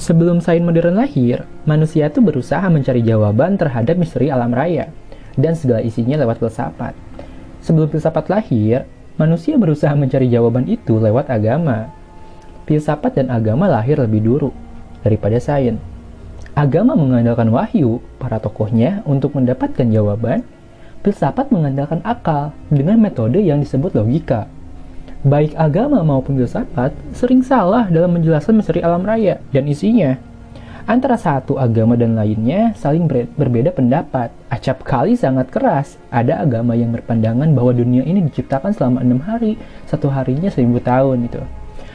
Sebelum sains modern lahir, manusia itu berusaha mencari jawaban terhadap misteri alam raya dan segala isinya lewat filsafat. Sebelum filsafat lahir, manusia berusaha mencari jawaban itu lewat agama. Filsafat dan agama lahir lebih dulu daripada sains. Agama mengandalkan wahyu para tokohnya untuk mendapatkan jawaban. Filsafat mengandalkan akal dengan metode yang disebut logika baik agama maupun filsafat sering salah dalam menjelaskan misteri alam raya dan isinya. Antara satu agama dan lainnya saling ber berbeda pendapat. Acap kali sangat keras. Ada agama yang berpandangan bahwa dunia ini diciptakan selama enam hari, satu harinya seribu tahun itu.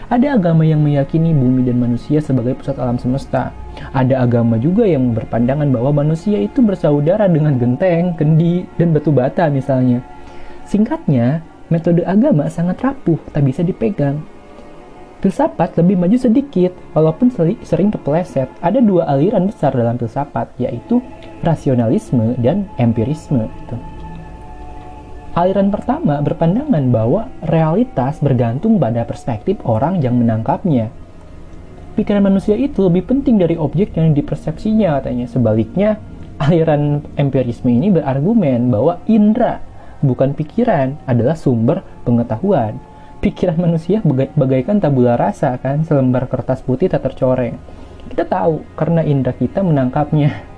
Ada agama yang meyakini bumi dan manusia sebagai pusat alam semesta. Ada agama juga yang berpandangan bahwa manusia itu bersaudara dengan genteng, kendi, dan batu bata misalnya. Singkatnya, metode agama sangat rapuh, tak bisa dipegang. Filsafat lebih maju sedikit, walaupun sering kepleset. Ada dua aliran besar dalam filsafat, yaitu rasionalisme dan empirisme. Aliran pertama berpandangan bahwa realitas bergantung pada perspektif orang yang menangkapnya. Pikiran manusia itu lebih penting dari objek yang dipersepsinya katanya. Sebaliknya, aliran empirisme ini berargumen bahwa indera bukan pikiran, adalah sumber pengetahuan. Pikiran manusia baga bagaikan tabula rasa kan, selembar kertas putih tak tercoreng. Kita tahu karena indera kita menangkapnya.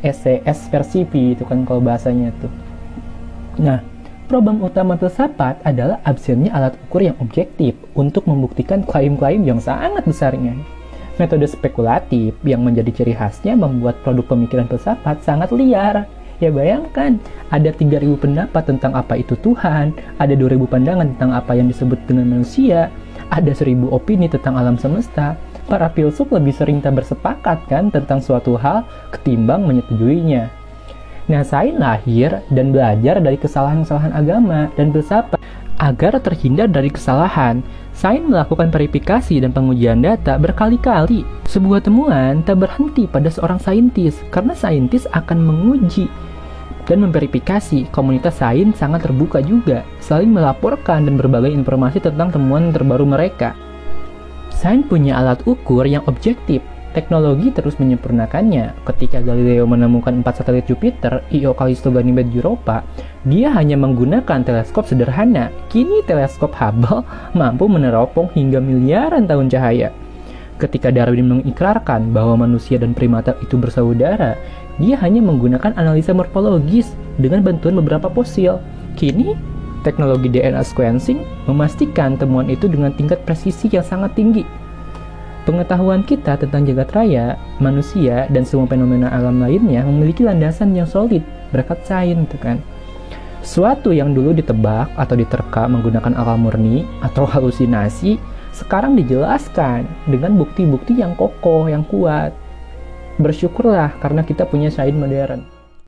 SCS versi itu kan kalau bahasanya tuh. Nah, problem utama filsafat adalah absennya alat ukur yang objektif untuk membuktikan klaim-klaim yang sangat besarnya. Metode spekulatif yang menjadi ciri khasnya membuat produk pemikiran filsafat sangat liar Ya bayangkan, ada 3000 pendapat tentang apa itu Tuhan, ada 2000 pandangan tentang apa yang disebut dengan manusia, ada 1000 opini tentang alam semesta. Para filsuf lebih sering tak bersepakat kan tentang suatu hal ketimbang menyetujuinya. Nah, saya lahir dan belajar dari kesalahan-kesalahan agama dan filsafat agar terhindar dari kesalahan. Saya melakukan verifikasi dan pengujian data berkali-kali. Sebuah temuan tak berhenti pada seorang saintis, karena saintis akan menguji dan memverifikasi, komunitas sains sangat terbuka juga, saling melaporkan dan berbagai informasi tentang temuan terbaru mereka. Sains punya alat ukur yang objektif, teknologi terus menyempurnakannya. Ketika Galileo menemukan empat satelit Jupiter, Io, Callisto, Ganymede, Europa, dia hanya menggunakan teleskop sederhana. Kini teleskop Hubble mampu meneropong hingga miliaran tahun cahaya. Ketika Darwin mengikrarkan bahwa manusia dan primata itu bersaudara, dia hanya menggunakan analisa morfologis dengan bantuan beberapa fosil. Kini, teknologi DNA sequencing memastikan temuan itu dengan tingkat presisi yang sangat tinggi. Pengetahuan kita tentang jagat raya, manusia, dan semua fenomena alam lainnya memiliki landasan yang solid berkat sains, gitu kan. Suatu yang dulu ditebak atau diterka menggunakan akal murni atau halusinasi, sekarang dijelaskan dengan bukti-bukti yang kokoh, yang kuat bersyukurlah karena kita punya sains modern.